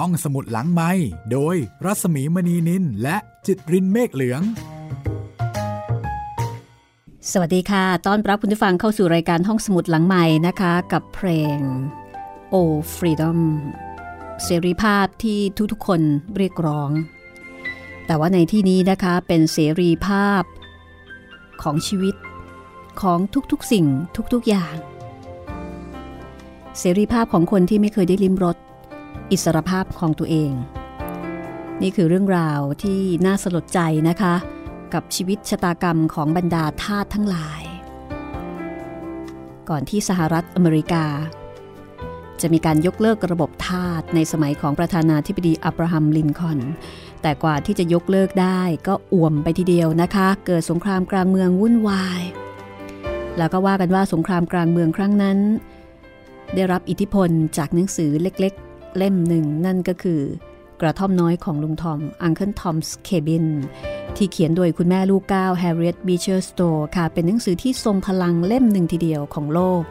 ห้องสมุดหลังไม้โดยรัสมีมณีนินและจิตรินเมฆเหลือง สวัสดีค่ะ ต้อนรับคุณผู้ฟังเข้าสู่รายการห้องสมุดหลังใหม่นะคะ กับเพลง o Freedom เสรีภาพที่ทุกๆคนเรียกร้อง แต่ว่าในที่นี้นะคะเป็นเสรีภาพของชีวิตของทุกๆสิ่งทุกๆอย่าง เสรีภาพของคนที่ไม่เคยได้ลิ้มรส อิสรภาพของตัวเอง นี่คือเรื่องราวที่น่าสลดใจนะคะ กับชีวิตชะตากรรมของบรรดาทาสทั้งหลาย ก่อนที่สหรัฐอเมริกา จะมีการยกเลิกระบบทาสในสมัยของประธานาธิบดีอับราฮัมลินคอนแต่กว่าที่จะยกเลิกได้ก็อ่วมไปทีเดียวนะคะ เกิดสงครามกลางเมืองวุ่นวาย แล้วก็ว่ากันว่าสงครามกลางเมืองครั้งนั้น ได้รับอิทธิพลจากหนังสือเล็ก เล่มหนึ่งนั่นก็คือกระท่อมน้อยของลุงทอม Uncle Tom's Cabin ที่เขียนโดยคุณแม่ลูกก้า Harriet Beecher Stowe ค่ะ เป็นหนังสือที่ทรงพลังเล่มหนึ่งทีเดียวของโลก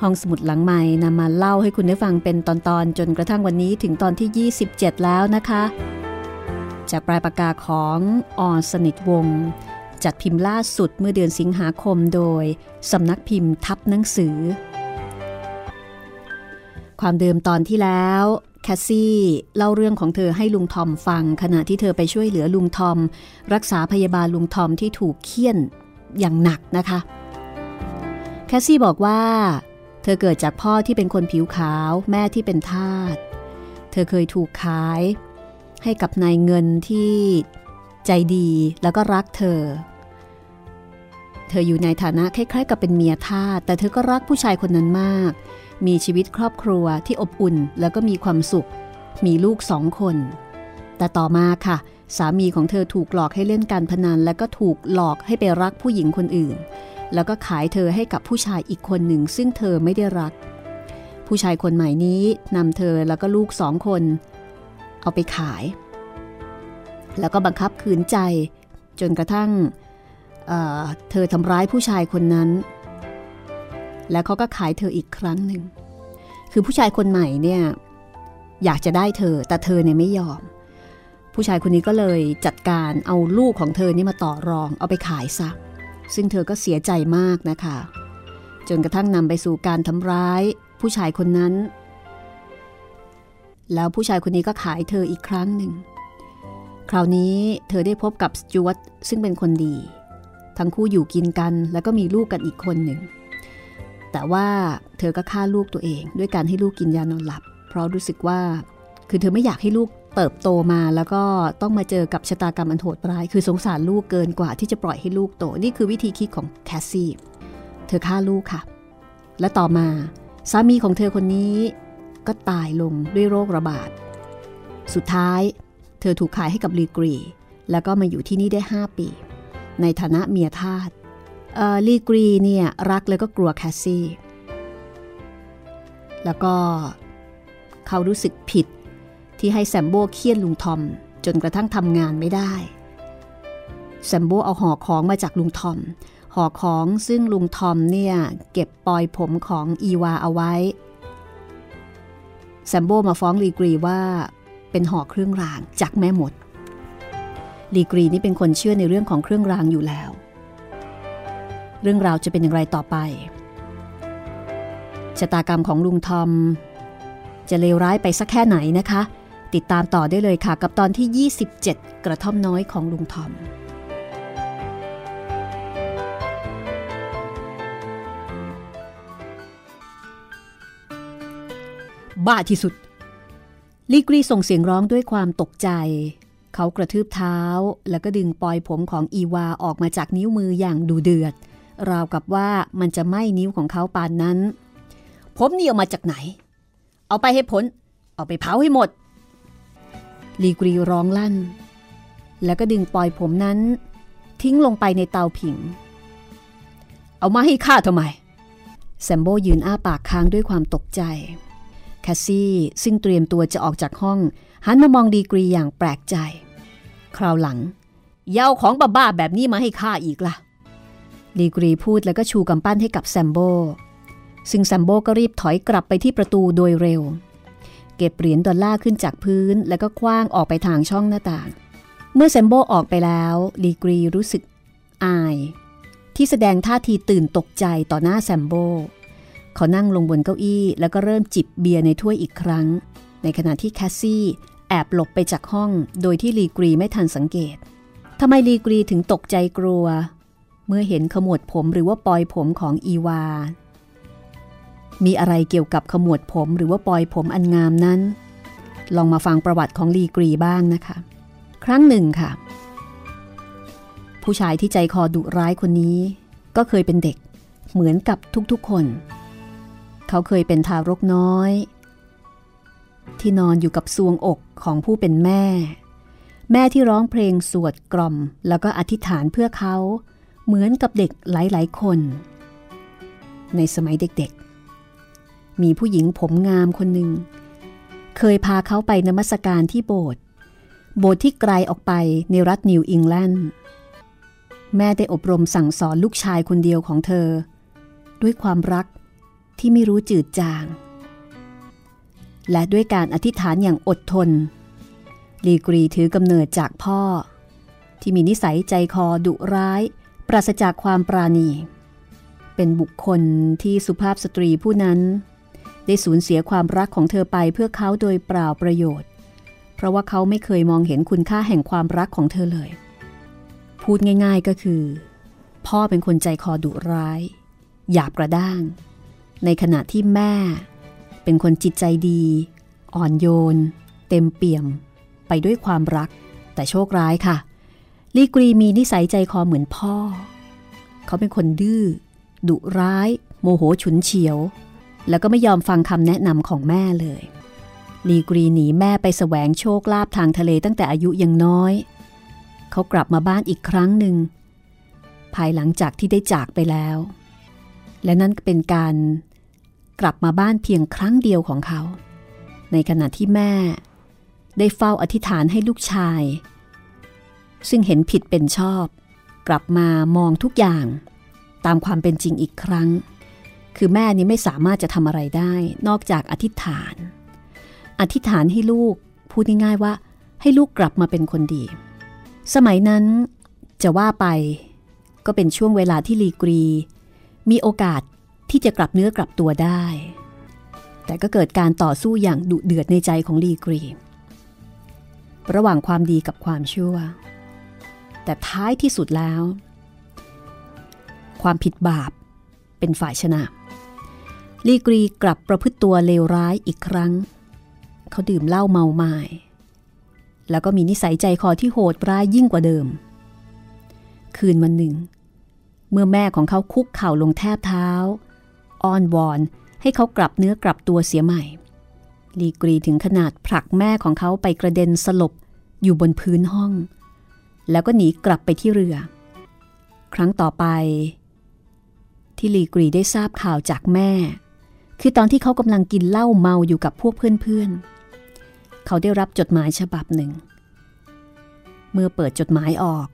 ห้องสมุดหลังใหม่นำมาเล่าให้คุณได้ฟังเป็นตอนๆ จนกระทั่งวันนี้ถึงตอนที่ 27 แล้วนะคะ จากปลายปากกาของอ.สนิทวงศ์จัดพิมพ์ล่าสุดเมื่อเดือนสิงหาคมโดยสำนักพิมพ์ทับหนังสือ ความเดิมตอนที่แล้ว แคสซี่เล่าเรื่องของเธอให้ลุงทอมฟัง ขณะที่เธอไปช่วยเหลือลุงทอม รักษาพยาบาลลุงทอมที่ถูกเฆี่ยนอย่างหนักนะคะ แคสซี่บอกว่า เธอเกิดจากพ่อที่เป็นคนผิวขาว แม่ที่เป็นทาสเธอเคยถูกขาย ให้กับนายเงินที่ใจดีแล้วก็รักเธอ เธออยู่ในฐานะคล้ายๆ กับเป็นเมียทาสแต่เธอก็รักผู้ชายคนนั้นมาก มีชีวิตครอบครัวที่อบอุ่นแล้วก็มีความสุข มีลูกสองคน แต่ต่อมาค่ะ สามีของเธอถูกหลอกให้เล่นการพนัน แล้วก็ถูกหลอกให้ไปรักผู้หญิงคนอื่น แล้วก็ขายเธอให้กับผู้ชายอีกคนหนึ่ง ซึ่งเธอไม่ได้รัก ผู้ชายคนใหม่นี้นำเธอแล้วก็ลูกสองคน เอาไปขาย แล้วก็บังคับขืนใจ จนกระทั่งเเธอทำร้ายผู้ชายคนนั้น แล้วเขาก็ขายเธออีกครั้งหนึ่ง คือผู้ชายคนใหม่เนี่ยอยากจะได้เธอ แต่เธอเนี่ยไม่ยอม ผู้ชายคนนี้ก็เลยจัดการเอาลูกของเธอนี่มาต่อรองเอาไปขายซะ ซึ่งเธอก็เสียใจมากนะคะ จนกระทั่งนำไปสู่การทำร้าย ผู้ชายคนนั้น แล้วผู้ชายคนนี้ก็ขายเธออีกครั้งหนึ่ง คราวนี้เธอได้พบกับสจวตซึ่งเป็นคนดี ทั้งคู่อยู่กินกันแล้วก็มีลูกกันอีกคนหนึ่ง แต่ว่าเธอก็ฆ่าลูกตัวเอง ด้วยการให้ลูกกินยานอนหลับ เพราะรู้สึกว่าคือเธอไม่อยากให้ลูกเติบโตมาแล้วก็ต้องมาเจอกับชะตากรรมอันโหดร้าย คือสงสารลูกเกินกว่าที่จะปล่อยให้ลูกโต นี่คือวิธีคิดของแคสซี่ เธอฆ่าลูกค่ะ และต่อมาสามีของเธอคนนี้ก็ตายลงด้วยโรคระบาด สุดท้าย เธอถูกขายให้กับลีกรี แล้วก็มาอยู่ที่นี่ได้ 5 ปี ในฐานะเมียทาส ลีกรีเนี่ยรักแล้วก็กลัวแคสซี่ แล้วก็เขารู้สึกผิดที่ให้แซมโบเฆี่ยนลุงทอม จนกระทั่งทำงานไม่ได้ แซมโบเอาห่อของมาจากลุงทอม ห่อของซึ่งลุงทอมเนี่ยเก็บปลอยผมของอีวาเอาไว้ แซมโบมาฟ้องลีกรีว่าเป็นห่อเครื่องรางจากแม่หมด ลีกรีนี่เป็นคนเชื่อในเรื่องของเครื่องรางอยู่แล้ว เรื่องราวจะเป็นอย่างไรต่อไป ชะตากรรมของลุงทอม จะเลวร้ายไปสักแค่ไหนนะคะ ติดตามต่อได้เลยค่ะกับตอนที่ 27 กระท่อมน้อยของลุงทอมบ้าที่สุด ลีกรีส่งเสียงร้องด้วยความตกใจ เขากระทืบเท้าแล้วก็ดึงปลอยผมของอีวาออกมาจากนิ้วมืออย่างดูเดือด ราวกับว่ามันจะไหม้นิ้วของเขาปานนั้น ผมนี่เอามาจากไหน เอาไปให้ผลเอาไปเผาให้หมด ลีกรีร้องลั่น แล้วก็ดึงปล่อยผมนั้น ทิ้งลงไปในเตาผิง เอามาให้ข้าทำไม แซมโบยืนอ้าปากค้างด้วยความตกใจ แคสซี่ซึ่งเตรียมตัวจะออกจากห้อง หันมามองดีกรีอย่างแปลกใจ คราวหลังเยาของบ้าๆแบบนี้มาให้ข้าอีกละ่ะ ลีกรีพูดแล้วก็ชูกำปั้นให้กับแซมโบ ซึ่งแซมโบก็รีบถอยกลับไปที่ประตูโดยเร็ว เก็บเหรียญดอลลาร์ขึ้นจากพื้นแล้วก็ขว้างออกไปทางช่องหน้าต่าง เมื่อแซมโบออกไปแล้วลีกรีรู้สึกอาย ที่แสดงท่าทีตื่นตกใจต่อหน้าแซมโบเขานั่งลงบนเก้าอี้แล้วก็เริ่มจิบเบียร์ในถ้วยอีกครั้ง ในขณะที่แคสซี่แอบหลบไปจากห้องโดยที่ลีกรีไม่ทันสังเกตทำไมลีกรีถึงตกใจกลัว เมื่อเห็นขมวดผมหรือว่าปลอยผมของอีวา มีอะไรเกี่ยวกับขมวดผมหรือว่าปลอยผมอันงามนั้น ลองมาฟังประวัติของลีกรีบ้างนะคะ ครั้งหนึ่งค่ะ ผู้ชายที่ใจคอดุร้ายคนนี้ ก็เคยเป็นเด็กเหมือนกับทุกๆคน เขาเคยเป็นทารกน้อย ที่นอนอยู่กับซวงอกของผู้เป็นแม่ แม่ที่ร้องเพลงสวดกล่อม แล้วก็อธิษฐานเพื่อเขา เหมือนกับเด็กหลายๆคน ในสมัยเด็กๆ มีผู้หญิงผมงามคนหนึ่ง เคยพาเขาไปนมัสการที่โบสถ์โบสถ์ที่ไกลออกไปในรัฐนิวอิงแลนด์แม่ได้อบรมสั่งสอนลูกชายคนเดียวของเธอ ด้วยความรักที่ไม่รู้จืดจาง และด้วยการอธิษฐานอย่างอดทน ลีกรีถือกำเนิดจากพ่อ ที่มีนิสัยใจคอดุร้าย ปราศจากความปราณี เป็นบุคคลที่สุภาพสตรีผู้นั้น ได้สูญเสียความรักของเธอไปเพื่อเขาโดยเปล่าประโยชน์ เพราะว่าเขาไม่เคยมองเห็นคุณค่าแห่งความรักของเธอเลย พูดง่าย ๆก็คือ พ่อเป็นคนใจคอดุร้าย หยาบกระด้าง ในขณะที่แม่ เป็นคนจิตใจดี อ่อนโยน เต็มเปี่ยม ไปด้วยความรัก แต่โชคร้ายค่ะ ลีกรีมีนิสัยใจคอเหมือนพ่อ เขาเป็นคนดื้อ ดุร้าย โมโหฉุนเฉียว แล้วก็ไม่ยอมฟังคำแนะนำของแม่เลย ลีกรีหนีแม่ไปแสวงโชคลาภทางทะเลตั้งแต่อายุยังน้อย เขากลับมาบ้านอีกครั้งหนึ่ง ภายหลังจากที่ได้จากไปแล้ว และนั่นเป็นการกลับมาบ้านเพียงครั้งเดียวของเขา ในขณะที่แม่ ได้เฝ้าอธิษฐานให้ลูกชาย ซึ่งเห็นผิดเป็นชอบ กลับมามองทุกอย่าง ตามความเป็นจริงอีกครั้ง คือแม่นี้ไม่สามารถจะทำอะไรได้ นอกจากอธิษฐาน อธิษฐานให้ลูกพูดง่ายๆว่า ให้ลูกกลับมาเป็นคนดี สมัยนั้นจะว่าไป ก็เป็นช่วงเวลาที่ลีกรี มีโอกาสที่จะกลับเนื้อกลับตัวได้ แต่ก็เกิดการต่อสู้อย่างดุเดือดในใจของลีกรี ระหว่างความดีกับความชั่ว แต่ท้ายที่สุดแล้ว ความผิดบาปเป็นฝ่ายชนะ ลีกรีกลับประพฤติตัวเลวร้ายอีกครั้ง เขาดื่มเหล้าเมาไมา้แล้วก็มีนิสัยใจคอที่โหดร้ายยิ่งกว่าเดิม คืนวันหนึ่ง เมื่อแม่ของเขาคุกเข่าลงแทบเท้า อ้อนวอนให้เขากลับเนื้อกลับตัวเสียใหม่ ลีกรีถึงขนาดผลักแม่ของเขาไปกระเด็นสลบอยู่บนพื้นห้อง แล้วก็หนีกลับไปที่เรือ ครั้งต่อไป ที่ลีกรีได้ทราบข่าวจากแม่ คือตอนที่เขากำลังกินเหล้าเมาอยู่กับพวกเพื่อนๆ เขาได้รับจดหมายฉบับหนึ่ง เมื่อเปิดจดหมายออก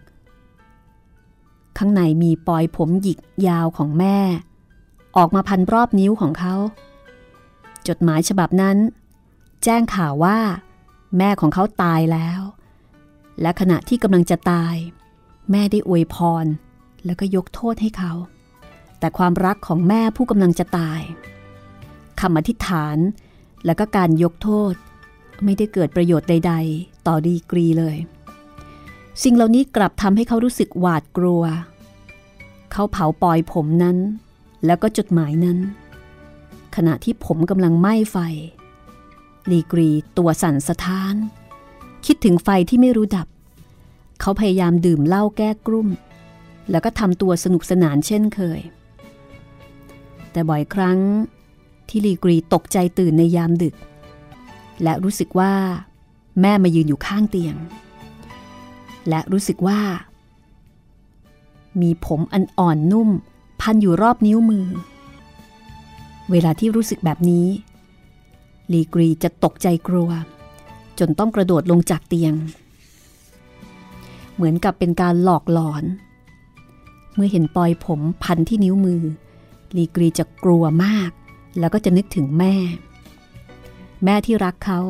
ข้างในมีปลอยผมหยิกยาวของแม่ ออกมาพันรอบนิ้วของเขา จดหมายฉบับนั้น แจ้งข่าวว่า แม่ของเขาตายแล้ว และขณะที่กำลังจะตาย แม่ได้อวยพร แล้วก็ยกโทษให้เขา แต่ความรักของแม่ผู้กำลังจะตายคำอธิษฐานและก็การยกโทษ ไม่ได้เกิดประโยชน์ใด ๆ ต่อดีกรีเลย สิ่งเหล่านี้กลับทำให้เขารู้สึกหวาดกลัว เขาเผาปลอยผมนั้น แล้วก็จดหมายนั้น ขณะที่ผมกำลังไหม้ไฟลีกรีตัวสั่นสะท้าน คิดถึงไฟที่ไม่รู้ดับ เขาพยายามดื่มเหล้าแก้กรุ่ม แล้วก็ทำตัวสนุกสนานเช่นเคย แต่บ่อยครั้งที่ลีกรีตกใจตื่นในยามดึก และรู้สึกว่า แม่มายืนอยู่ข้างเตียง และรู้สึกว่า มีผมอันอ่อนนุ่ม พันอยู่รอบนิ้วมือ เวลาที่รู้สึกแบบนี้ ลีกรีจะตกใจกลัว จนต้องกระโดดลงจากเตียง เหมือนกับเป็นการหลอกหลอน เมื่อเห็นปลอยผมพันที่นิ้วมือ ลีกรีจะกลัวมาก แล้วก็จะนึกถึงแม่ แม่ที่รักเขา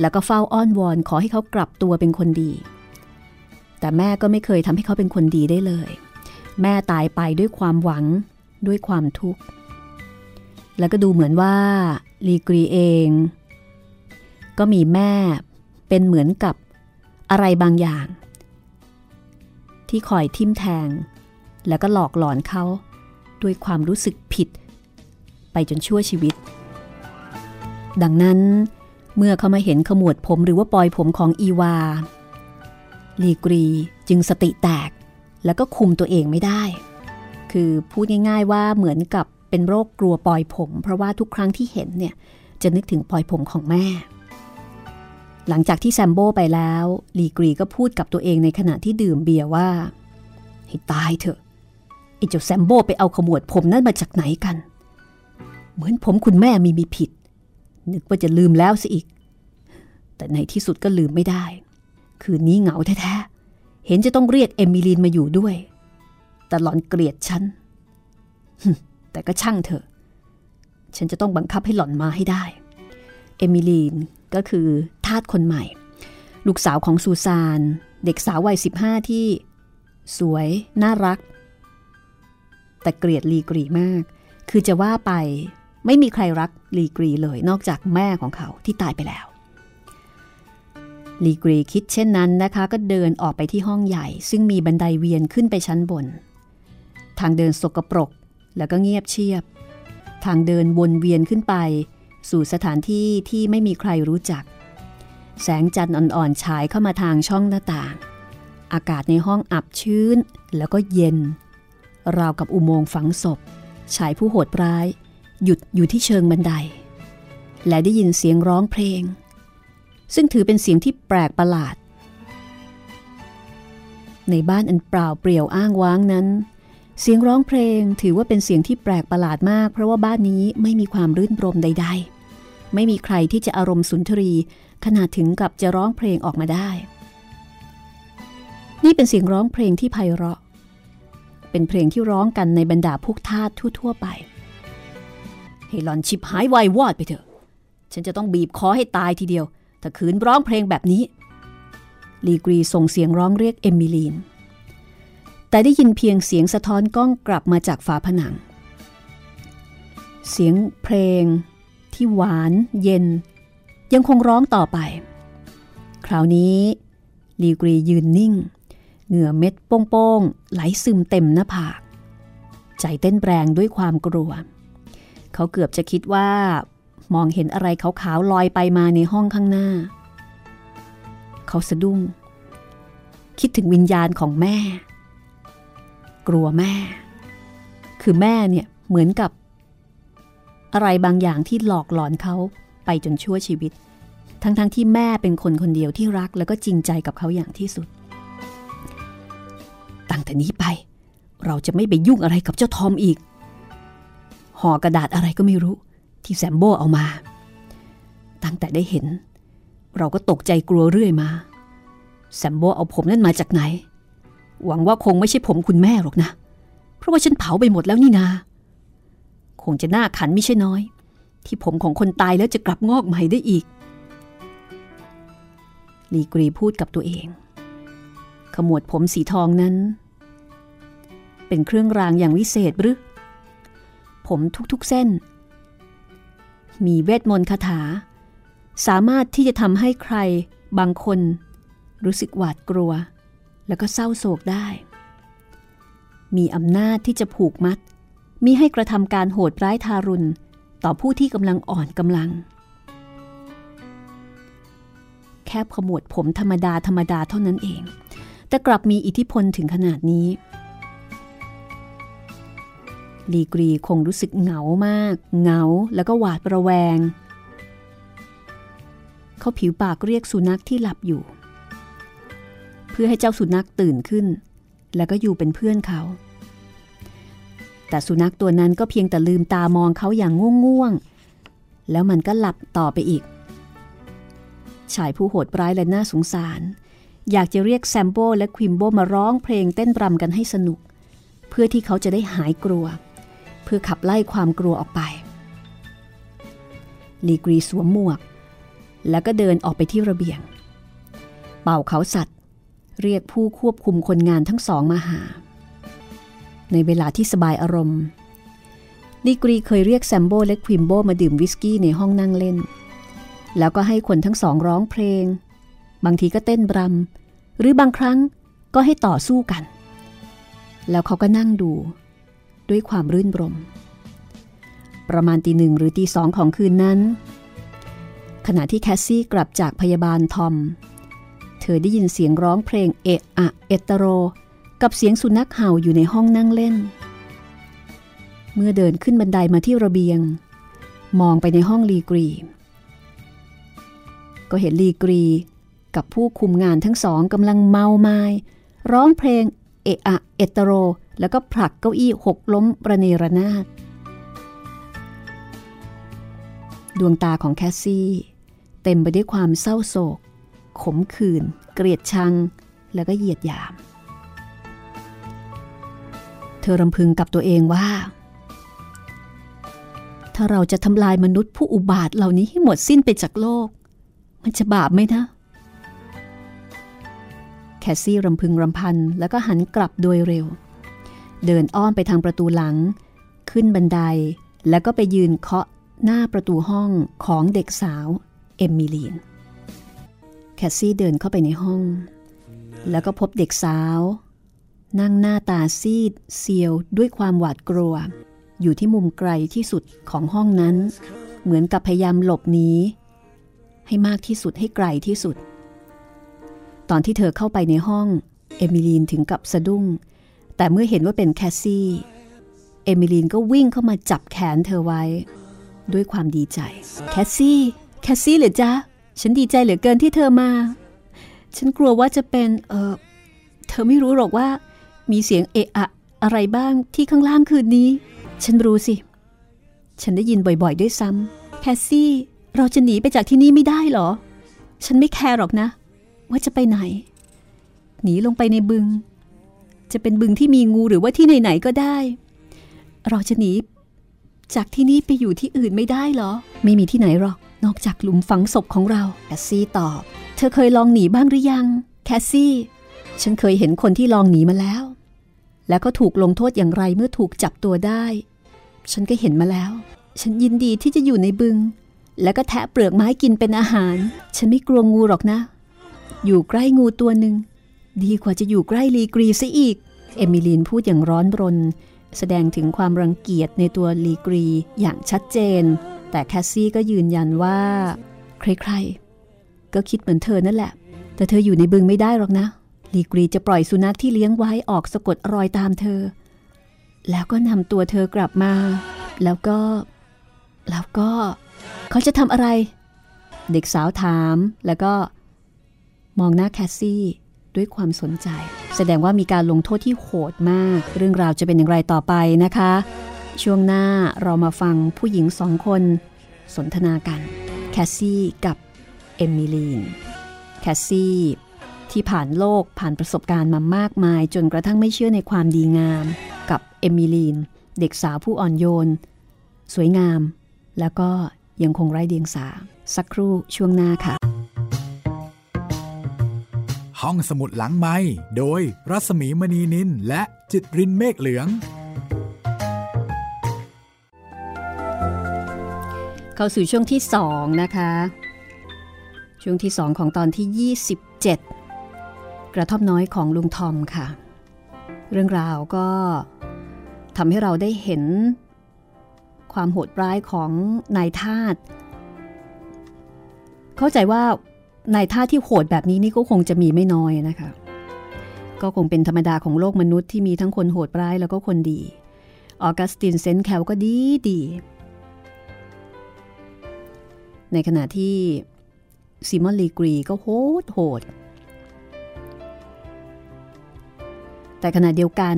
แล้วก็เฝ้าอ้อนวอนขอให้เขากลับตัวเป็นคนดี แต่แม่ก็ไม่เคยทำให้เขาเป็นคนดีได้เลย แม่ตายไปด้วยความหวังด้วยความทุกข์ แล้วก็ดูเหมือนว่าลีกรีเอง ก็มีแม่ เป็นเหมือนกับอะไรบางอย่าง ที่คอยทิมแทง แล้วก็หลอกหลอนเขาด้วยความรู้สึกผิด ไปจนชั่วชีวิต ดังนั้นเมื่อเขามาเห็นขมวดผมหรือว่าปลอยผมของอีวา ลีกรีจึงสติแตกแล้วก็คุมตัวเองไม่ได้ คือพูดง่ายๆว่าเหมือนกับเป็นโรคกลัวปลอยผม เพราะว่าทุกครั้งที่เห็นเนี่ยจะนึกถึงปลอยผมของแม่ หลังจากที่แซมโบไปแล้วลีกรีก็พูดกับตัวเองในขณะที่ดื่มเบียร์ว่า ให้ตายเถอะไอ้เจ้าแซมโบไปเอาขมวดผมนั้นมาจากไหนกัน เหมือนผมคุณแม่มีมีผิด นึกว่าจะลืมแล้วสิอีก แต่ในที่สุดก็ลืมไม่ได้ คืนนี้เหงาแท้ๆ เห็นจะต้องเรียกเอมิลีนมาอยู่ด้วย แต่หลอนเกลียดฉันแต่ก็ช่างเถอะ ฉันจะต้องบังคับให้หล่อนมาให้ได้ เอมิลีนก็คือ ทาสคนใหม่ ลูกสาวของซูซาน เด็กสาววัย 15 ที่ สวย น่ารัก แต่เกลียดลีกรีมาก คือจะว่าไปไม่มีใครรักลีกรีเลยนอกจากแม่ของเขาที่ตายไปแล้วลีกรีคิดเช่นนั้นนะคะ ก็เดินออกไปที่ห้องใหญ่ ซึ่งมีบันไดเวียนขึ้นไปชั้นบน ทางเดินสกปรก แล้วก็เงียบเชียบ ทางเดินวนเวียนขึ้นไป สู่สถานที่ที่ไม่มีใครรู้จัก แสงจันทร์อ่อนๆฉายเข้ามาทางช่องหน้าต่าง อากาศในห้องอับชื้นแล้วก็เย็น ราวกับอุโมงค์ฝังศพ ชายผู้โหดร้าย หยุดอยู่ที่เชิงบันได และได้ยินเสียงร้องเพลง ซึ่งถือเป็นเสียงที่แปลกประหลาด ในบ้านอันเปล่าเปลี่ยวอ้างว้างนั้น เสียงร้องเพลงถือว่าเป็นเสียงที่แปลกประหลาดมาก เพราะว่าบ้านนี้ไม่มีความรื่นรมใด ๆ ไม่มีใครที่จะอารมณ์สุนทรี ขนาดถึงกับจะร้องเพลงออกมาได้ นี่เป็นเสียงร้องเพลงที่ไพเราะ เป็นเพลงที่ร้องกันในบรรดาพวกทาสทั่ว ๆ ไปให้หลอนชิบหายวายวอดไปเถอะ ฉันจะต้องบีบคอให้ตายทีเดียว ถ้าขืนร้องเพลงแบบนี้ ลีกรีส่งเสียงร้องเรียกเอมิลีน แต่ได้ยินเพียงเสียงสะท้อนกล้องกลับมาจากฝาผนัง เสียงเพลงที่หวานเย็น ยังคงร้องต่อไป คราวนี้ลีกรียืนนิ่ง เหงื่อเม็ดโป้งๆไหลซึมเต็มหน้าผาก ใจเต้นแรงด้วยความกลัว เขาเกือบจะคิดว่ามองเห็นอะไรขาวๆลอยไปมาในห้องข้างหน้า เขาสะดุ้ง คิดถึงวิญญาณของแม่ กลัวแม่ คือแม่เนี่ยเหมือนกับ อะไรบางอย่างที่หลอกหลอนเขา ไปจนชั่วชีวิต ทั้งๆทที่แม่เป็นคนคนเดียวที่รักแล้วก็จริงใจกับเขาอย่างที่สุด ตั้งแต่นี้ไป เราจะไม่ไปยุ่งอะไรกับเจ้าทอมอีก ห่อกระดาษอะไรก็ไม่รู้ ที่แซมโบเอามา ตั้งแต่ได้เห็น เราก็ตกใจกลัวเรื่อยมาแซมโบเอาผมนั่นมาจากไหน หวังว่าคงไม่ใช่ผมคุณแม่หรอกนะ เพราะว่าฉันเผาไปหมดแล้วนี่นา คงจะหน่าขันไม่ใช่น้อย ที่ผมของคนตายแล้วจะกลับงอกใหม่ได้อีก ลีกรีพูดกับตัวเอง ขมวดผมสีทองนั้น เป็นเครื่องรางอย่างวิเศษหรือ ผมทุกๆเส้น มีเวทมนต์คาถา สามารถที่จะทำให้ใครบางคน รู้สึกหวาดกลัว แล้วก็เศร้าโศกได้ มีอำนาจที่จะผูกมัดมิให้กระทำการโหดร้ายทารุณ ต่อผู้ที่กำลังอ่อนกำลัง แค่ขมวดผมธรรมดาธรรมดาเท่านั้นเอง แต่กลับมีอิทธิพลถึงขนาดนี้ ลีกรีคงรู้สึกเหงามาก เหงาแล้วก็หวาดระแวง เขาผิวปากเรียกสุนัขที่หลับอยู่ เพื่อให้เจ้าสุนัขตื่นขึ้น แล้วก็อยู่เป็นเพื่อนเขา แต่สุนัขตัวนั้นก็เพียงแต่ลืมตามองเขาอย่างง่วงๆ แล้วมันก็หลับต่อไปอีก ชายผู้โหดร้ายและน่าสงสาร อยากจะเรียกแซมโบและควิมโบมาร้องเพลงเต้นรำกันให้สนุก เพื่อที่เขาจะได้หายกลัว เพื่อขับไล่ความกลัวออกไป ลีกรีสวมหมวก แล้วก็เดินออกไปที่ระเบียง เป่าเขาสัตว์ เรียกผู้ควบคุมคนงานทั้งสองมาหา ในเวลาที่สบายอารมณ์ลีกรีเคยเรียกแซมโบและควิมโบมาดื่มวิสกี้ในห้องนั่งเล่น แล้วก็ให้คนทั้งสองร้องเพลง บางทีก็เต้นบรำหรือบางครั้งก็ให้ต่อสู้กัน แล้วเขาก็นั่งดูด้วยความรื่นรม ประมาณตีหนึ่งหรือตีสองของคืนนั้น ขณะที่แคสซี่กลับจากพยาบาลทอม เธอได้ยินเสียงร้องเพลงเอะอะเอตโร กับเสียงสุนัขเห่าอยู่ในห้องนั่งเล่น เมื่อเดินขึ้นบันไดมาที่ระเบียง มองไปในห้องลีกรี ก็เห็นลีกรีกับผู้คุมงานทั้งสองกำลังเมาไมา้ร้องเพลงเอะอะเอตโร แล้วก็ผลักเก้าอี้หกล้มประเนระนาดดวงตาของแคสซี่ เต็มไปด้วยความเศร้าโศก ขมขื่น เกลียดชัง แล้วก็เหยียดหยาม เธอรำพึงกับตัวเองว่า ถ้าเราจะทำลายมนุษย์ผู้อุบาทเหล่านี้ให้หมดสิ้นไปจากโลก มันจะบาปไหมนะแคสซี่รำพึงรำพันแล้วก็หันกลับโดยเร็ว เดินอ้อมไปทางประตูหลัง ขึ้นบันไดแล้วก็ไปยืนเคาะหน้าประตูห้องของเด็กสาวเอมิลีนแคสซี่เดินเข้าไปในห้อง แล้วก็พบเด็กสาว นั่งหน้าตาซีด เซียวด้วยความหวาดกลัว อยู่ที่มุมไกลที่สุดของห้องนั้น เหมือนกับพยายามหลบหนีให้มากที่สุดให้ไกลที่สุด ตอนที่เธอเข้าไปในห้อง เอมิลีนถึงกับสะดุ้ง แต่เมื่อเห็นว่าเป็นแคสซี่ เอมิลีนก็วิ่งเข้ามาจับแขนเธอไว้ ด้วยความดีใจ แคสซี่ แคสซี่เหรอจ๊ะ ฉันดีใจเหลือเกินที่เธอมา ฉันกลัวว่าจะเป็น เออเธอไม่รู้หรอกว่า มีเสียงเอะอะอะไรบ้างที่ข้างล่างคืนนี้ ฉันรู้สิ ฉันได้ยินบ่อยๆด้วยซ้ำแคสซี่ เราจะหนีไปจากที่นี่ไม่ได้หรอ ฉันไม่แคร์หรอกนะ ว่าจะไปไหน หนีลงไปในบึง จะเป็นบึงที่มีงูหรือว่าที่ไหนๆก็ได้ เราจะหนีจากที่นี่ไปอยู่ที่อื่นไม่ได้เหรอ ไม่มีที่ไหนหรอก นอกจากหลุมฝังศพของเรา แคสซี่ตอบ เธอเคยลองหนีบ้างหรือยัง แคสซี่ ฉันเคยเห็นคนที่ลองหนีมาแล้ว แล้วก็ถูกลงโทษอย่างไรเมื่อถูกจับตัวได้ ฉันก็เห็นมาแล้ว ฉันยินดีที่จะอยู่ในบึง แล้วก็แทะเปลือกไม้กินเป็นอาหาร ฉันไม่กลัวงูหรอกนะ อยู่ใกล้งูตัวหนึ่งดีกว่าจะอยู่ใกล้ลีกรีซะอีก เอมิลีนพูดอย่างร้อนรน แสดงถึงความรังเกียจในตัวลีกรีอย่างชัดเจน แต่แคสซี่ก็ยืนยันว่า ใครๆ ก็คิดเหมือนเธอนั่นแหละ แต่เธออยู่ในบึงไม่ได้หรอกนะ ลีกรีจะปล่อยสุนัขที่เลี้ยงไว้ออกสะกดรอยตามเธอ แล้วก็นำตัวเธอกลับมา แล้วก็ แล้วก็ เขาจะทำอะไร เด็กสาวถามแล้วก็ มองหน้าแคสซี่ด้วยความสนใจ แสดงว่ามีการลงโทษที่โหดมาก เรื่องราวจะเป็นอย่างไรต่อไปนะคะ ช่วงหน้าเรามาฟังผู้หญิงสองคน สนทนากัน แคสซี่กับเอมิลีนแคสซี่ ที่ผ่านโลกผ่านประสบการณ์มามากมาย จนกระทั่งไม่เชื่อในความดีงาม กับเอมิลีน เด็กสาวผู้อ่อนโยน สวยงาม แล้วก็ยังคงไร้เดียงสา สักครู่ช่วงหน้าค่ะ ห้องสมุดหลังไม้โดยรัสมีมณีนินและจิตรินเมฆเหลืองเข้าสู่ช่วงที่สองนะคะ ช่วงที่สองของตอนที่ 27ก ระท่อมน้อยของลุงทอมค่ะ เรื่องราวก็ทำให้เราได้เห็น ความโหดร้ายของนายทาสเข้าใจว่าในท่าที่โหดแบบนี้นี่ก็คงจะมีไม่น้อยนะคะ ก็คงเป็นธรรมดาของโลกมนุษย์ที่มีทั้งคนโหดร้ายแล้วก็คนดี ออกัสตินเซนแคลก็ดีดี ในขณะที่ซิมอนลีกรีก็โหดโหด แต่ขณะเดียวกัน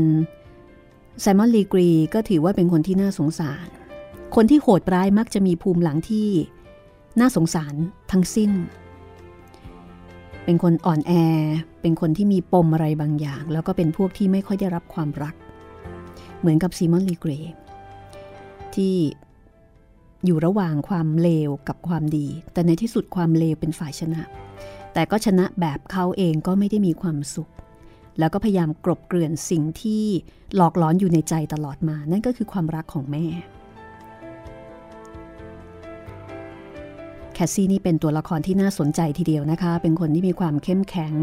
ไซมอนลีกรีก็ถือว่าเป็นคนที่น่าสงสาร คนที่โหดร้ายมักจะมีภูมิหลังที่น่าสงสารทั้งสิ้น เป็นคนอ่อนแอ เป็นคนที่มีปมอะไรบางอย่าง แล้วก็เป็นพวกที่ไม่ค่อยได้รับความรัก เหมือนกับซีมอนลีเกรที่อยู่ระหว่างความเลวกับความดี แต่ในที่สุดความเลวเป็นฝ่ายชนะ แต่ก็ชนะแบบเขาเองก็ไม่ได้มีความสุข แล้วก็พยายามกรบเกลื่อนสิ่งที่หลอกหลอนอยู่ในใจตลอดมา นั่นก็คือความรักของแม่ แคสซี่นี่เป็นตัวละครที่น่าสนใจทีเดียวนะคะ เป็นคนที่มีความเข้มแข็ง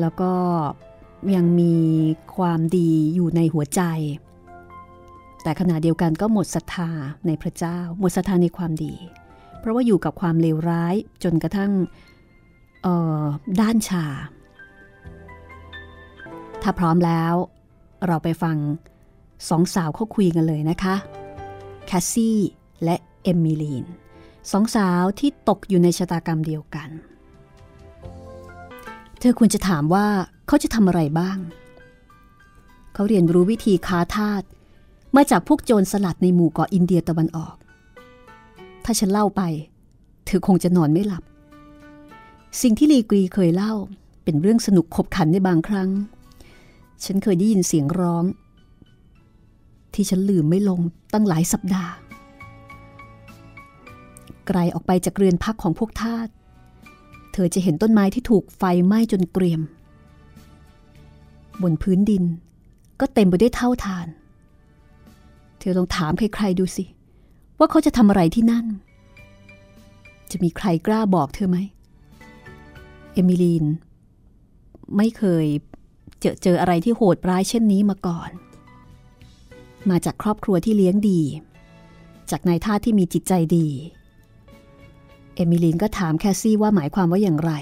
แล้วก็ยังมีความดีอยู่ในหัวใจ แต่ขณะเดียวกันก็หมดศรัทธาในพระเจ้า หมดศรัทธาในความดี เพราะว่าอยู่กับความเลวร้ายจนกระทั่งด้านชา ถ้าพร้อมแล้ว เราไปฟังสองสาวเขาคุยกันเลยนะคะแคสซี่และเอมิลีนสองสาวที่ตกอยู่ในชะตากรรมเดียวกัน เธอควรจะถามว่าเขาจะทำอะไรบ้าง เขาเรียนรู้วิธีค้าทาสมาจากพวกโจรสลัดในหมู่เกาะอินเดียตะวันออก ถ้าฉันเล่าไป เธอคงจะนอนไม่หลับ สิ่งที่ลีกรีเคยเล่าเป็นเรื่องสนุกขบขันในบางครั้ง ฉันเคยได้ยินเสียงร้อง ที่ฉันลืมไม่ลงตั้งหลายสัปดาห์ ไกลออกไปจากเรือนพักของพวกทาสเธอจะเห็นต้นไม้ที่ถูกไฟไหม้จนเกรียม บนพื้นดินก็เต็มไปด้วยเท่าทาน เธอลองถามใครๆดูสิ ว่าเขาจะทำอะไรที่นั่น จะมีใครกล้าบอกเธอไหม เอมิลีน ไม่เคย เจอเจออะไรที่โหดร้ายเช่นนี้มาก่อน มาจากครอบครัวที่เลี้ยงดี จากนายทาสที่มีจิตใจดี เอมิลีนก็ถามแคสซี่ว่าหมายความว่าอย่างไร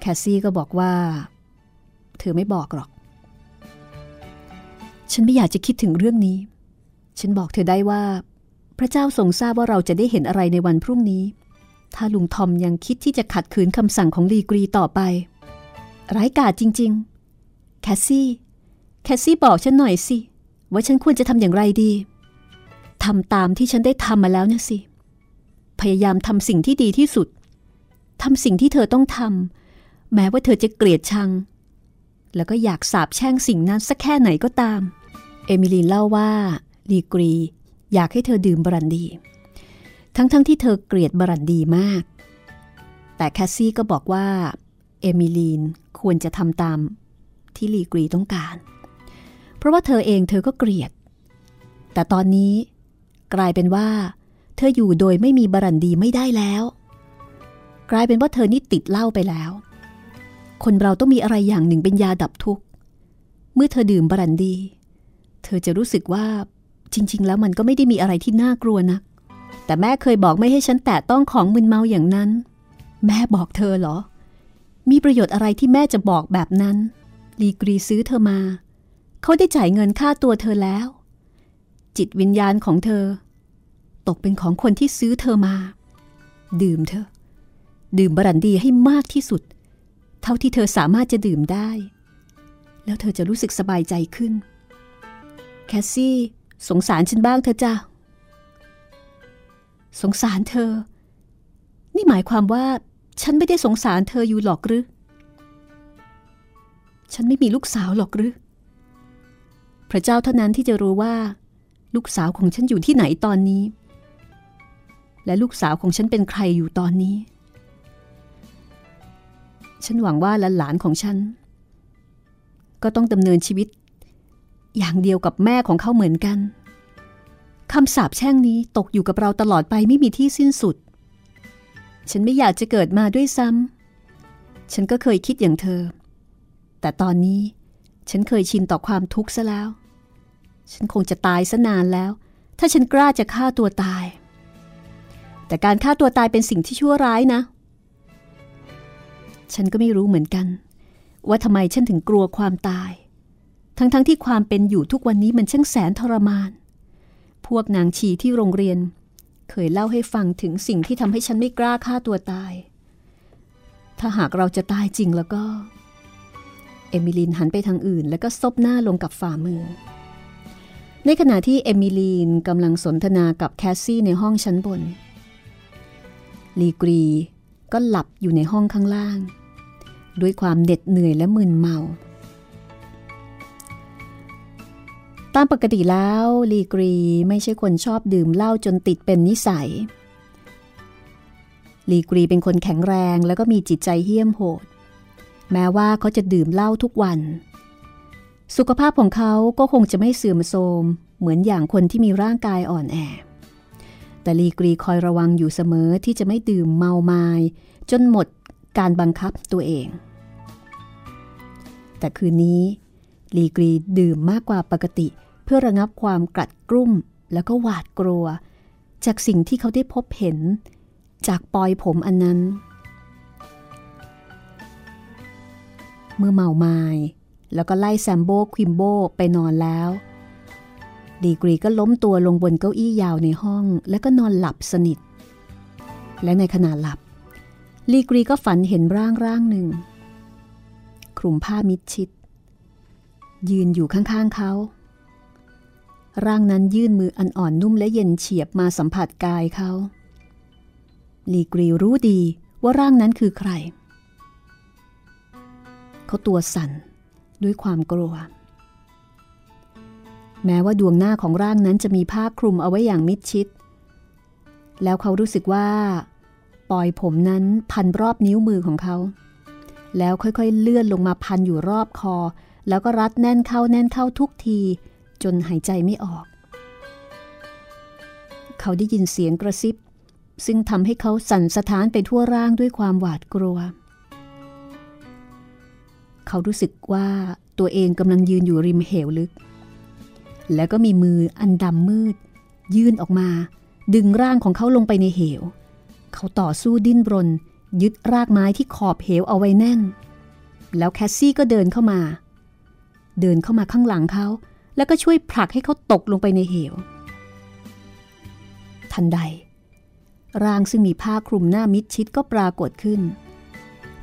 แคสซี่ก็บอกว่า เธอไม่บอกหรอก ฉันไม่อยากจะคิดถึงเรื่องนี้ ฉันบอกเธอได้ว่า พระเจ้าทรงทราบว่าเราจะได้เห็นอะไรในวันพรุ่งนี้ ถ้าลุงทอมยังคิดที่จะขัดขืนคำสั่งของลีกรีต่อไปร้ายกาจจริงๆ แคสซี่ แคสซี่บอกฉันหน่อยสิ ว่าฉันควรจะทำอย่างไรดีทำตามที่ฉันได้ทำมาแล้วนะสิ พยายามทำสิ่งที่ดีที่สุดทำสิ่งที่เธอต้องทำแม้ว่าเธอจะเกลียดชัง แล้วก็อยากสาบแช่งสิ่งนั้นสักแค่ไหนก็ตาม เอมิลีนเล่าว่าลีกรี อยากให้เธอดื่มบรันดี ทั้งๆที่เธอเกลียดบรันดีมาก แต่แคสซี่ก็บอกว่า เอมิลีนควรจะทำตาม ที่ลีกรีต้องการ เพราะว่าเธอเองเธอก็เกลียด แต่ตอนนี้กลายเป็นว่า เธออยู่โดยไม่มีบรันดีไม่ได้แล้ว กลายเป็นว่าเธอนี่ติดเหล้าไปแล้ว คนเราต้องมีอะไรอย่างหนึ่งเป็นยาดับทุกข์ เมื่อเธอดื่มบรันดี เธอจะรู้สึกว่าจริง ๆ แล้วมันก็ไม่ได้มีอะไรที่น่ากลัวนะแต่แม่เคยบอกไม่ให้ฉันแตะต้องของมึนเมาอย่างนั้น แม่บอกเธอเหรอ มีประโยชน์อะไรที่แม่จะบอกแบบนั้น ลีกรีซื้อเธอมา เขาได้จ่ายเงินค่าตัวเธอแล้ว จิตวิญญาณของเธอ ตกเป็นของคนที่ซื้อเธอมา ดื่มเธอ ดื่มบรันดีให้มากที่สุด เท่าที่เธอสามารถจะดื่มได้ แล้วเธอจะรู้สึกสบายใจขึ้น แคสซี่ สงสารฉันบ้างเธอจ้ะสงสารเธอ นี่หมายความว่าฉันไม่ได้สงสารเธออยู่หรอกหรือ ฉันไม่มีลูกสาวหรอกหรือ พระเจ้าเท่านั้นที่จะรู้ว่า ลูกสาวของฉันอยู่ที่ไหนตอนนี้ และลูกสาวของฉันเป็นใครอยู่ตอนนี้ ฉันหวังว่าหลานของฉัน ก็ต้องดำเนินชีวิต อย่างเดียวกับแม่ของเขาเหมือนกันคำสาปแช่งนี้ตกอยู่กับเราตลอดไปไม่มีที่สิ้นสุด ฉันไม่อยากจะเกิดมาด้วยซ้ำฉันก็เคยคิดอย่างเธอ แต่ตอนนี้ฉันเคยชินต่อความทุกข์ซะแล้ว ฉันคงจะตายซะนานแล้ว ถ้าฉันกล้าจะฆ่าตัวตาย แต่การฆ่าตัวตายเป็นสิ่งที่ชั่วร้ายนะ ฉันก็ไม่รู้เหมือนกัน ว่าทำไมฉันถึงกลัวความตาย ทั้งๆทที่ความเป็นอยู่ทุกวันนี้มันช่างแสนทรมาน พวกนางชีที่โรงเรียน เคยเล่าให้ฟังถึงสิ่งที่ทำให้ฉันไม่กล้าฆ่าตัวตาย ถ้าหากเราจะตายจริงแล้วก็ เอมิลีนหันไปทางอื่น แล้วก็ซบหน้าลงกับฝ่ามือ ในขณะที่เอมิลีนกำลังสนทนากับแคสซี่ในห้องชั้นบน ลีกรีก็หลับอยู่ในห้องข้างล่าง ด้วยความเหน็ดเหนื่อยและมึนเมา ตามปกติแล้วลีกรีไม่ใช่คนชอบดื่มเหล้าจนติดเป็นนิสัย ลีกรีเป็นคนแข็งแรงแล้วก็มีจิตใจเหี้ยมโหด แม้ว่าเขาจะดื่มเหล้าทุกวัน สุขภาพของเขาก็คงจะไม่เสื่อมโทรมเหมือนอย่างคนที่มีร่างกายอ่อนแอ แต่ลีกรีคอยระวังอยู่เสมอที่จะไม่ดื่มเมาไมา้จนหมดการบังคับตัวเอง แต่คืนนี้ลีกรีดื่มมากกว่าปกติ เพื่อระงับความกัดกรุ่มแล้วก็หวาดกลัว จากสิ่งที่เขาได้พบเห็น จากปอยผมอันนั้น เมื่อเมาไมา้แล้วก็ไล่แซมโบควิมโบไปนอนแล้ว ดีกรีก็ล้มตัวลงบนเก้าอี้ยาวในห้อง แล้วก็นอนหลับสนิท และในขณะหลับลีกรีก็ฝันเห็นร่างร่างหนึ่ง คลุมผ้ามิดชิด ยืนอยู่ข้างๆเขา ร่างนั้นยื่นมืออันอ่อนนุ่มและเย็นเฉียบมาสัมผัสกายเขาลีกรีรู้ดีว่าร่างนั้นคือใคร เขาตัวสั่นด้วยความกลัว แม้ว่าดวงหน้าของร่างนั้นจะมีผ้าคลุมเอาไว้อย่างมิดชิด แล้วเขารู้สึกว่า ปล่อยผมนั้นพันรอบนิ้วมือของเขา แล้วค่อยๆเลื่อนลงมาพันอยู่รอบคอ แล้วก็รัดแน่นเข้าแน่นเข้าทุกที จนหายใจไม่ออก เขาได้ยินเสียงกระซิบ ซึ่งทำให้เขาสั่นสะท้านไปทั่วร่างด้วยความหวาดกลัวเขารู้สึกว่าตัวเองกำลังยืนอยู่ริมเหวลึก แล้วก็มีมืออันดำมืด ยื่นออกมา ดึงร่างของเขาลงไปในเหว เขาต่อสู้ดิ้นรน ยึดรากไม้ที่ขอบเหวเอาไว้แน่น แล้วแคสซี่ก็เดินเข้ามา เดินเข้ามาข้างหลังเขา แล้วก็ช่วยผลักให้เขาตกลงไปในเหว ทันใด ร่างซึ่งมีผ้าคลุมหน้ามิดชิดก็ปรากฏขึ้น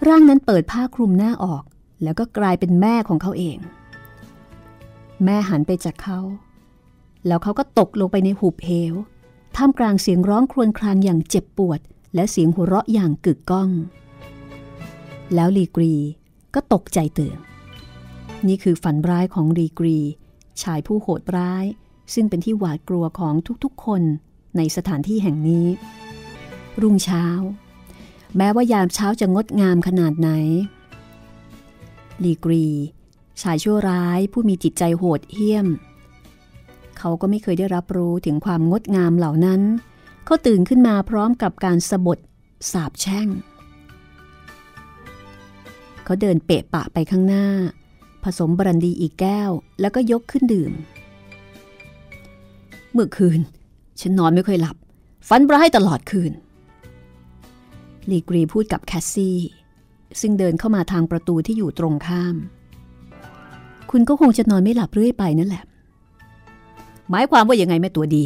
ร่างนั้นเปิดผ้าคลุมหน้าออก แล้วก็กลายเป็นแม่ของเขาเอง แม่หันไปจากเขา แล้วเขาก็ตกลงไปในหุบเหว ท่ามกลางเสียงร้องครวญครางอย่างเจ็บปวด และเสียงหัวเราะอย่างกึกก้อง แล้วลีกรีก็ตกใจตื่น นี่คือฝันร้ายของลีกรี ชายผู้โหดร้าย ซึ่งเป็นที่หวาดกลัวของทุกๆ คนในสถานที่แห่งนี้ รุ่งเช้า แม้ว่ายามเช้าจะงดงามขนาดไหน ลีกรี ชายชั่วร้ายผู้มีจิตใจโหดเหี้ยม เขาก็ไม่เคยได้รับรู้ถึงความงดงามเหล่านั้น เขาตื่นขึ้นมาพร้อมกับการสะบดสาบแช่ง เขาเดินเปะปะไปข้างหน้า ผสมบรันดีอีกแก้วแล้วก็ยกขึ้นดื่ม เมื่อคืน ฉันนอนไม่ค่อยหลับ ฝันร้ายตลอดคืนลีกรีพูดกับแคสซี่ ซึ่งเดินเข้ามาทางประตูที่อยู่ตรงข้าม คุณก็คงจะนอนไม่หลับเรื่อยไปนั่นแหละ หมายความว่ายังไงแม่ตัวดี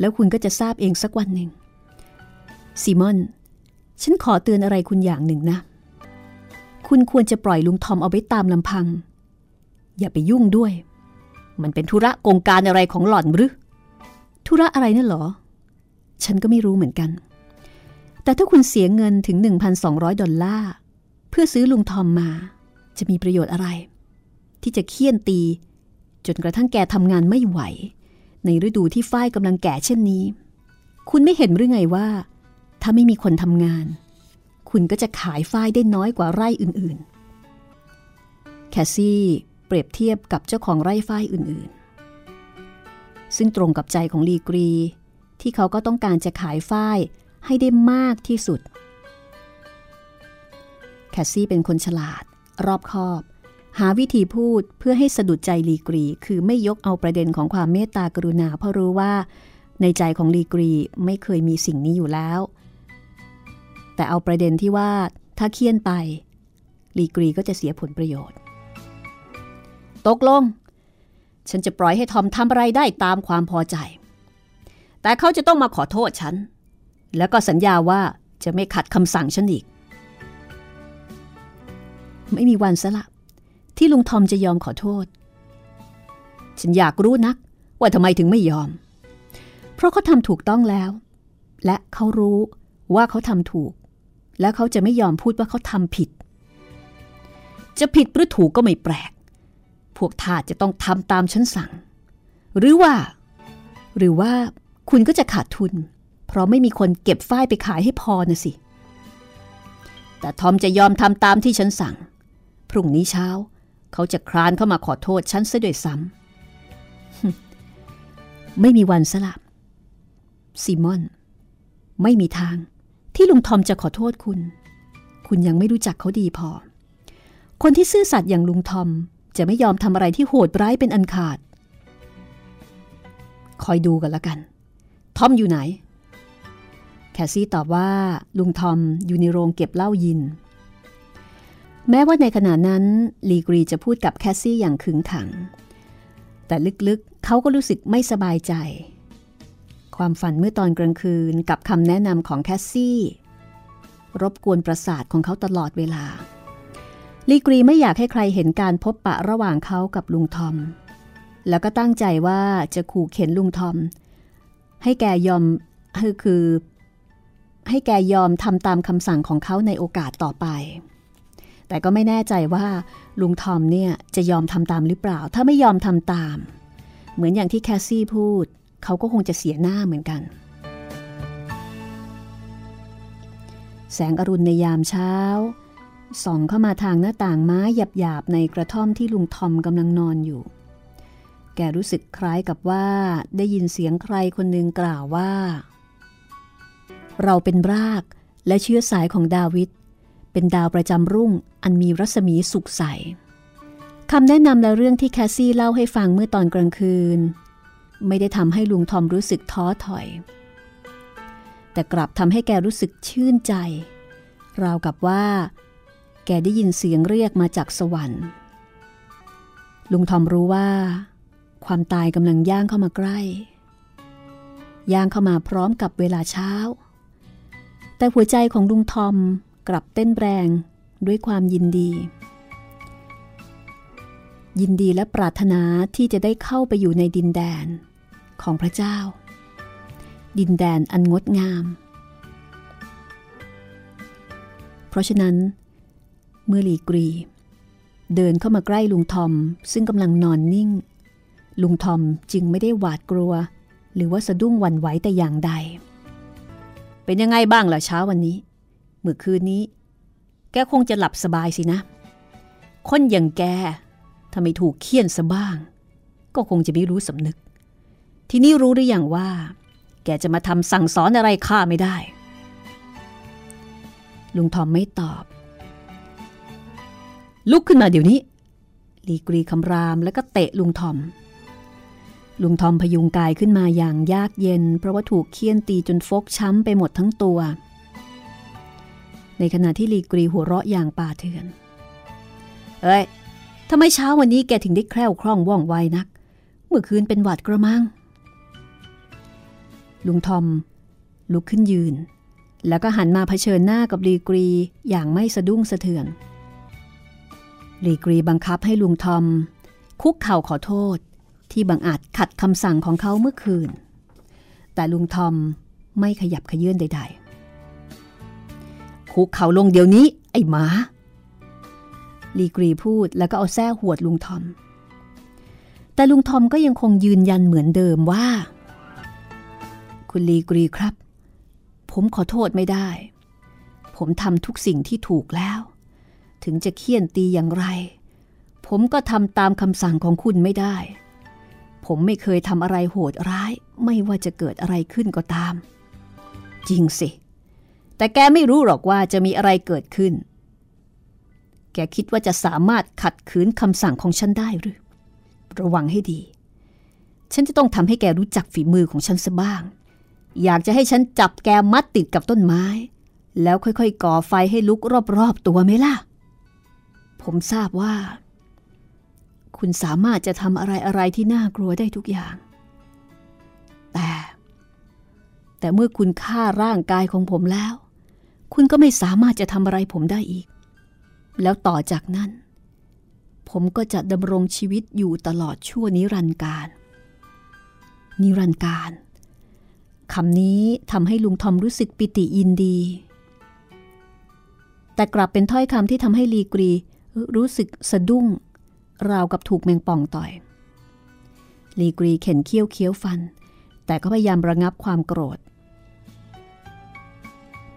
แล้วคุณก็จะทราบเองสักวันหนึ่งซีมอน ฉันขอเตือนอะไรคุณอย่างหนึ่งนะ คุณควรจะปล่อยลุงทอมเอาไว้ตามลำพัง อย่าไปยุ่งด้วย มันเป็นธุระกงการอะไรของหล่อนหรือ ธุระอะไรนั่นหรอ ฉันก็ไม่รู้เหมือนกัน แต่ถ้าคุณเสียเงินถึง 1,200 ดอลลาร์เพื่อซื้อลุงทอมมา จะมีประโยชน์อะไร ที่จะเคี่ยนตี จนกระทั่งแกทำงานไม่ไหว ในฤดูที่ฝ้ายกำลังแก่เช่นนี้ คุณไม่เห็นหรือไงว่า ถ้าไม่มีคนทำงาน คุณก็จะขายฝ้ายได้น้อยกว่าไร่อื่นๆ แคสซี่เปรียบเทียบกับเจ้าของไร่ฝ้ายอื่นๆ ซึ่งตรงกับใจของลีกรี ที่เขาก็ต้องการจะขายฝ้าย ให้ได้มากที่สุด แคสซี่เป็นคนฉลาด รอบคอบ หาวิธีพูดเพื่อให้สะดุดใจลีกรี คือไม่ยกเอาประเด็นของความเมตตากรุณาเพราะรู้ว่า ในใจของลีกรีไม่เคยมีสิ่งนี้อยู่แล้ว แต่เอาประเด็นที่ว่าถ้าเคี่ยนไป ลีกรีก็จะเสียผลประโยชน์ ตกลง ฉันจะปล่อยให้ทอมทำอะไรได้ตามความพอใจ แต่เขาจะต้องมาขอโทษฉัน แล้วก็สัญญาว่าจะไม่ขัดคำสั่งฉันอีก ไม่มีวันซะละ ที่ลุงทอมจะยอมขอโทษ ฉันอยากรู้นัก ว่าทำไมถึงไม่ยอม เพราะเขาทำถูกต้องแล้ว และเขารู้ว่าเขาทำถูก และเขาจะไม่ยอมพูดว่าเขาทำผิด จะผิดหรือถูกก็ไม่แปลก พวกทาสจะต้องทำตามฉันสั่ง หรือว่า หรือว่าคุณก็จะขาดทุน เพราะไม่มีคนเก็บฝ้ายไปขายให้พอนะสิ แต่ทอมจะยอมทำตามที่ฉันสั่ง พรุ่งนี้เช้า เขาจะคลานเข้ามาขอโทษฉันซะด้วยซ้ำ ไม่มีวันสลับซีมอน ไม่มีทาง ที่ลุงทอมจะขอโทษคุณ คุณยังไม่รู้จักเขาดีพอ คนที่ซื่อสัตย์อย่างลุงทอมจะไม่ยอมทำอะไรที่โหดร้ายเป็นอันขาด คอยดูกันละกัน ทอมอยู่ไหน แคสซี่ตอบว่าลุงทอมอยู่ในโรงเก็บเหล้ายิน แม้ว่าในขณะนั้นลีกรีจะพูดกับแคสซี่อย่างขึงขัง แต่ลึกๆเขาก็รู้สึกไม่สบายใจ ความฝันเมื่อตอนกลางคืนกับคำแนะนำของแคสซี่ รบกวนประสาทของเขาตลอดเวลา ลีกรีไม่อยากให้ใครเห็นการพบปะระหว่างเขากับลุงทอม แล้วก็ตั้งใจว่าจะขู่เข็ญลุงทอม ให้แกยอมคือคือ ให้แกยอมทำตามคำสั่งของเขาในโอกาสต่อไป แต่ก็ไม่แน่ใจว่าลุงทอมเนี่ยจะยอมทำตามหรือเปล่า ถ้าไม่ยอมทำตาม เหมือนอย่างที่แคสซี่พูด เขาก็คงจะเสียหน้าเหมือนกัน แสงอรุณในยามเช้าส่องเข้ามาทางหน้าต่างไม้หยาบๆในกระท่อมที่ลุงทอมกำลังนอนอยู่ แกรู้สึกคล้ายกับว่าได้ยินเสียงใครคนหนึ่งกล่าวว่า เราเป็นรากและเชื้อสายของดาวิดเป็นดาวประจำรุ่งอันมีรัศมีสุขใสคำแนะนำและเรื่องที่แคสซี่เล่าให้ฟังเมื่อตอนกลางคืน ไม่ได้ทำให้ลุงทอมรู้สึกท้อถอย แต่กลับทำให้แกรู้สึกชื่นใจ ราวกับว่า แกได้ยินเสียงเรียกมาจากสวรรค์ ลุงทอมรู้ว่า ความตายกำลังย่างเข้ามาใกล้ ย่างเข้ามาพร้อมกับเวลาเช้า แต่หัวใจของลุงทอมกลับเต้นแรงด้วยความยินดี ยินดีและปรารถนาที่จะได้เข้าไปอยู่ในดินแดนของพระเจ้า ดินแดนอันงดงาม เพราะฉะนั้น เมื่อลีกรี เดินเข้ามาใกล้ลุงทอมซึ่งกำลังนอนนิ่ง ลุงทอมจึงไม่ได้หวาดกลัว หรือว่าสะดุ้งหวั่นไหวแต่อย่างใด เป็นยังไงบ้างล่ะเช้าวันนี้ เมื่อคืนนี้ แกคงจะหลับสบายสินะ คนอย่างแกถ้าไม่ถูกเคี่ยนซะบ้าง ก็คงจะไม่รู้สำนึก ทีนี้รู้หรืออยังว่า แกจะมาทำสั่งสอนอะไรข้าไม่ได้ ลุงทอมไม่ตอบ ลุกขึ้นมาเดี๋ยวนี้ ลีกรีคำรามแล้วก็เตะลุงทอม ลุงทอมพยุงกายขึ้นมาอย่างยากเย็น เพราะว่าถูกเคี่ยนตีจนฟกช้ำไปหมดทั้งตัว ในขณะที่ลีกรีหัวเราะอย่างป่าเถื่อน เอ้ยทำไมเช้าวันนี้แกถึงได้แคล่วคล่องว่องไวนัก เมื่อคืนเป็นหวัดกระมัง ลุงทอม ลุกขึ้นยืน แล้วก็หันมาเผชิญหน้ากับลีกรีอย่างไม่สะดุ้งสะเทือนลีกรีบังคับให้ลุงทอม คุกเข่าขอโทษ ที่บังอาจขัดคำสั่งของเขาเมื่อคืน แต่ลุงทอมไม่ขยับขยื่นใดๆ คุกเข่าลงเดี๋ยวนี้ ไอ้หมา ลีกรีพูดแล้วก็เอาแส้หวดลุงทอม แต่ลุงทอมก็ยังคงยืนยันเหมือนเดิมว่า คุณลีกรีครับ ผมขอโทษไม่ได้ ผมทำทุกสิ่งที่ถูกแล้ว ถึงจะเคี่ยนตีอย่างไร ผมก็ทำตามคำสั่งของคุณไม่ได้ ผมไม่เคยทำอะไรโหดร้าย ไม่ว่าจะเกิดอะไรขึ้นก็ตาม จริงสิ แต่แกไม่รู้หรอกว่าจะมีอะไรเกิดขึ้น แกคิดว่าจะสามารถขัดขืนคำสั่งของฉันได้หรือ ระวังให้ดี ฉันจะต้องทำให้แกรู้จักฝีมือของฉันซะบ้าง อยากจะให้ฉันจับแกมัดติดกับต้นไม้ แล้วค่อยๆ ก่อไฟให้ลุกรอบๆตัวไหมล่ะ ผมทราบว่า คุณสามารถจะทำอะไรอะไรที่น่ากลัวได้ทุกอย่าง แต่ แต่เมื่อคุณฆ่าร่างกายของผมแล้ว คุณก็ไม่สามารถจะทำอะไรผมได้อีก แล้วต่อจากนั้น ผมก็จะดำรงชีวิตอยู่ตลอดชั่วนิรันดร์การ นิรันดร์การคำนี้ทำให้ลุงทอมรู้สึกปิติยินดี แต่กลับเป็นถ้อยคำที่ทำให้ลีกรีรู้สึกสะดุ้ง ราวกับถูกแมงป่องต่อย ลีกรีเข็นเคี้ยวเคี้ยวฟัน แต่ก็พยายามระงับความโกรธ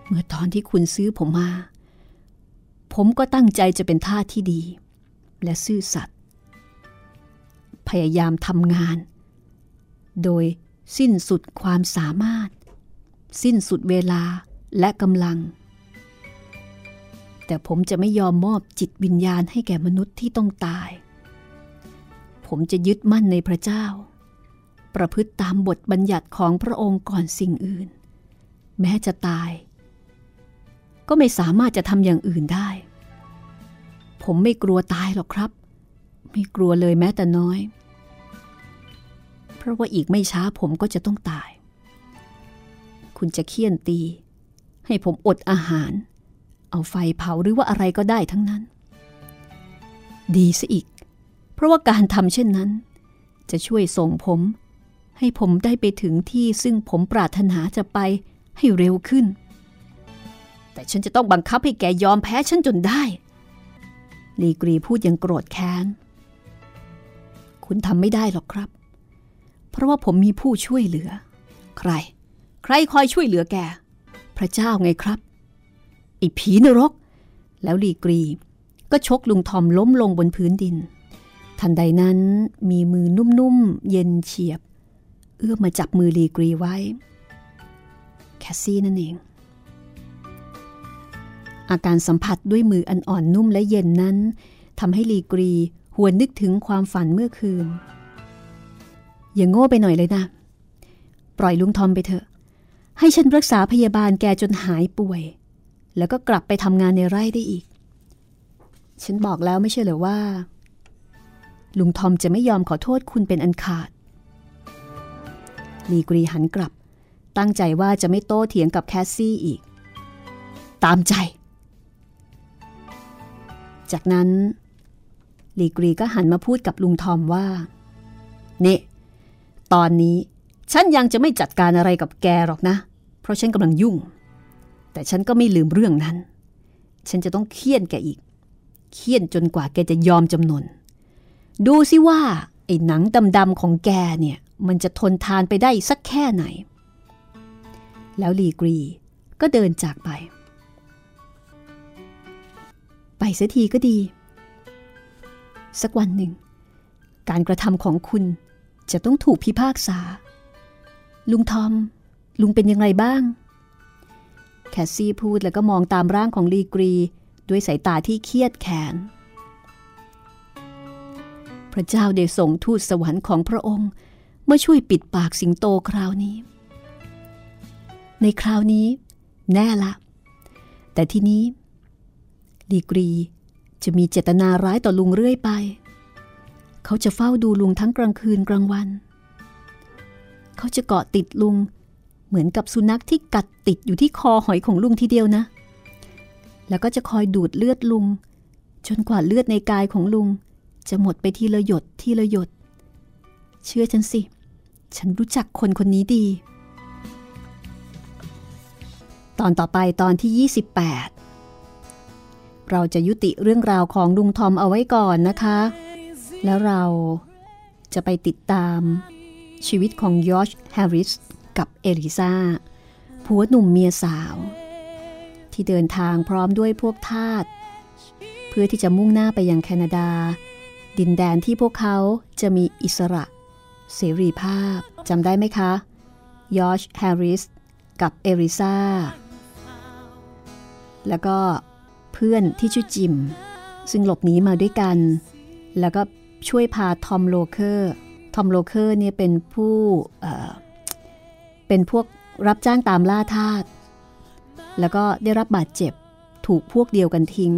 เมื่อตอนที่คุณซื้อผมมา ผมก็ตั้งใจจะเป็นท่าที่ดี และซื่อสัตย์พยายามทำงาน โดยสิ้นสุดความสามารถ สิ้นสุดเวลาและกำลัง แต่ผมจะไม่ยอมมอบจิตวิญญาณให้แก่มนุษย์ที่ต้องตาย ผมจะยึดมั่นในพระเจ้า ประพฤติตามบทบัญญัติของพระองค์ก่อนสิ่งอื่น แม้จะตาย ก็ไม่สามารถจะทำอย่างอื่นได้ ผมไม่กลัวตายหรอกครับ ไม่กลัวเลยแม้แต่น้อย เพราะว่าอีกไม่ช้าผมก็จะต้องตาย คุณจะเคี่ยนตี ให้ผมอดอาหาร เอาไฟเผาหรือว่าอะไรก็ได้ทั้งนั้น ดีซะอีก ราะว่าการทำเช่นนั้น จะช่วยส่งผม ให้ผมได้ไปถึงที่ซึ่งผมปรารถนาจะไปให้เร็วขึ้น แต่ฉันจะต้องบังคับให้แกยอมแพ้ฉันจนได้ ลีกรีพูดอย่างโกรธแค้น คุณทำไม่ได้หรอกครับ เพราะว่าผมมีผู้ช่วยเหลือ ใคร ใครคอยช่วยเหลือแก พระเจ้าไงครับไอ้ผีนรก แล้วลีกรีก็ชกลุงทอมล้มลงบนพื้นดิน ทันใดนั้นมีมือนุ่มๆ เย็นเฉียบ เอื้อมมาจับมือลีกรีไว้ แคสซี่นั่นเอง อาการสัมผัสด้วยมืออันอ่อนนุ่มและเย็นนั้นทำให้ลีกรีหวนนึกถึงความฝันเมื่อคืน อย่าโง่ไปหน่อยเลยนะ ปล่อยลุงทอมไปเถอะ ให้ฉันรักษาพยาบาลแกจนหายป่วย แล้วก็กลับไปทำงานในไร่ได้อีก ฉันบอกแล้วไม่ใช่เหรอว่า ลุงทอมจะไม่ยอมขอโทษคุณเป็นอันขาดลีกรีหันกลับ ตั้งใจว่าจะไม่โต้เถียงกับแคสซี่อีก ตามใจ จากนั้น ลีกรีก็หันมาพูดกับลุงทอมว่า เน่ตอนนี้ฉันยังจะไม่จัดการอะไรกับแกหรอกนะ เพราะฉันกำลังยุ่ง แต่ฉันก็ไม่ลืมเรื่องนั้น ฉันจะต้องเคี่ยนแกอีก เคี่ยนจนกว่าแกจะยอมจำนน ดูสิว่า ไอ้หนังดำๆของแกเนี่ย มันจะทนทานไปได้สักแค่ไหน แล้วลีกรีก็เดินจากไป ไปเสียทีก็ดี สักวันหนึ่ง การกระทำของคุณจะต้องถูกพิพากษา ลุงทอม ลุงเป็นยังไงบ้าง แคสซี่พูดแล้วก็มองตามร่างของลีกรี ด้วยสายตาที่เครียดแค้น พระเจ้าได้ส่งทูตสวรรค์ของพระองค์มาช่วยปิดปากสิงโตคราวนี้ ในคราวนี้ แน่ละ แต่ที่นี้ลีกรีจะมีเจตนาร้ายต่อลุงเรื่อยไป เขาจะเฝ้าดูลุงทั้งกลางคืนกลางวัน เขาจะเกาะติดลุง เหมือนกับสุนัขที่กัดติดอยู่ที่คอหอยของลุงทีเดียวนะ แล้วก็จะคอยดูดเลือดลุง จนกว่าเลือดในกายของลุง จะหมดไปทีละหยดทีละหยด เชื่อฉันสิ ฉันรู้จักคนคนนี้ดี ตอนต่อไปตอนที่ 28 เราจะยุติเรื่องราวของลุงทอมเอาไว้ก่อนนะคะ แล้วเราจะไปติดตามชีวิตของยอร์ชแฮร์ริสกับเอลิซาผัวหนุ่มเมียสาว ที่เดินทางพร้อมด้วยพวกทาสเพื่อที่จะมุ่งหน้าไปยังแคนาดา ดินแดนที่พวกเขาจะมีอิสระ เสรีภาพจำได้ไหมคะยอร์ชแฮร์ริสกับเอลิซาแล้วก็เพื่อนที่ชื่อจิม ซึ่งหลบหนีมาด้วยกัน แล้วก็ช่วยพาทอมโลเคอร์ทอมโลเคอร์เนี่ยเป็นผู้เป็นพวกรับจ้างตามล่าทาสแล้วก็ได้รับบาดเจ็บถูกพวกเดียวกันทิ้ง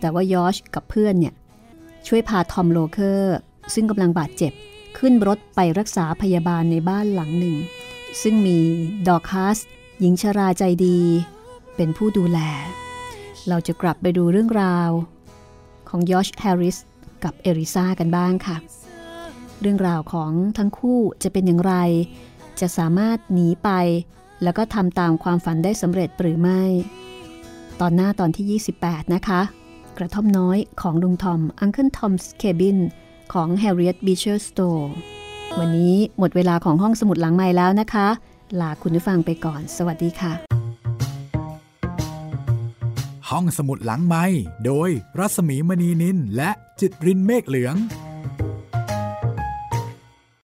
แต่ว่ายอร์ชกับเพื่อนเนี่ย ช่วยพาทอมโลเคอร์ ซึ่งกำลังบาดเจ็บ ขึ้นรถไปรักษาพยาบาลในบ้านหลังหนึ่ง ซึ่งมีดอคัสหญิงชราใจดี เป็นผู้ดูแล เราจะกลับไปดูเรื่องราว ของยอชแฮร์ริสกับเอริซากันบ้างค่ะ เรื่องราวของทั้งคู่จะเป็นอย่างไร จะสามารถหนีไป แล้วก็ทำตามความฝันได้สำเร็จหรือไม่ ตอนหน้าตอนที่ 28 นะคะ กระท่อมน้อยของลุงทอม Uncle Tom's Cabin ของ Harriet Beecher Stowe วันนี้หมดเวลาของห้องสมุดหลังใหม่แล้วนะคะ ลาคุณผู้ฟังไปก่อน สวัสดีค่ะ ห้องสมุดหลังไม้โดยรัศมีมณีนินและจิตรินเมฆเหลือง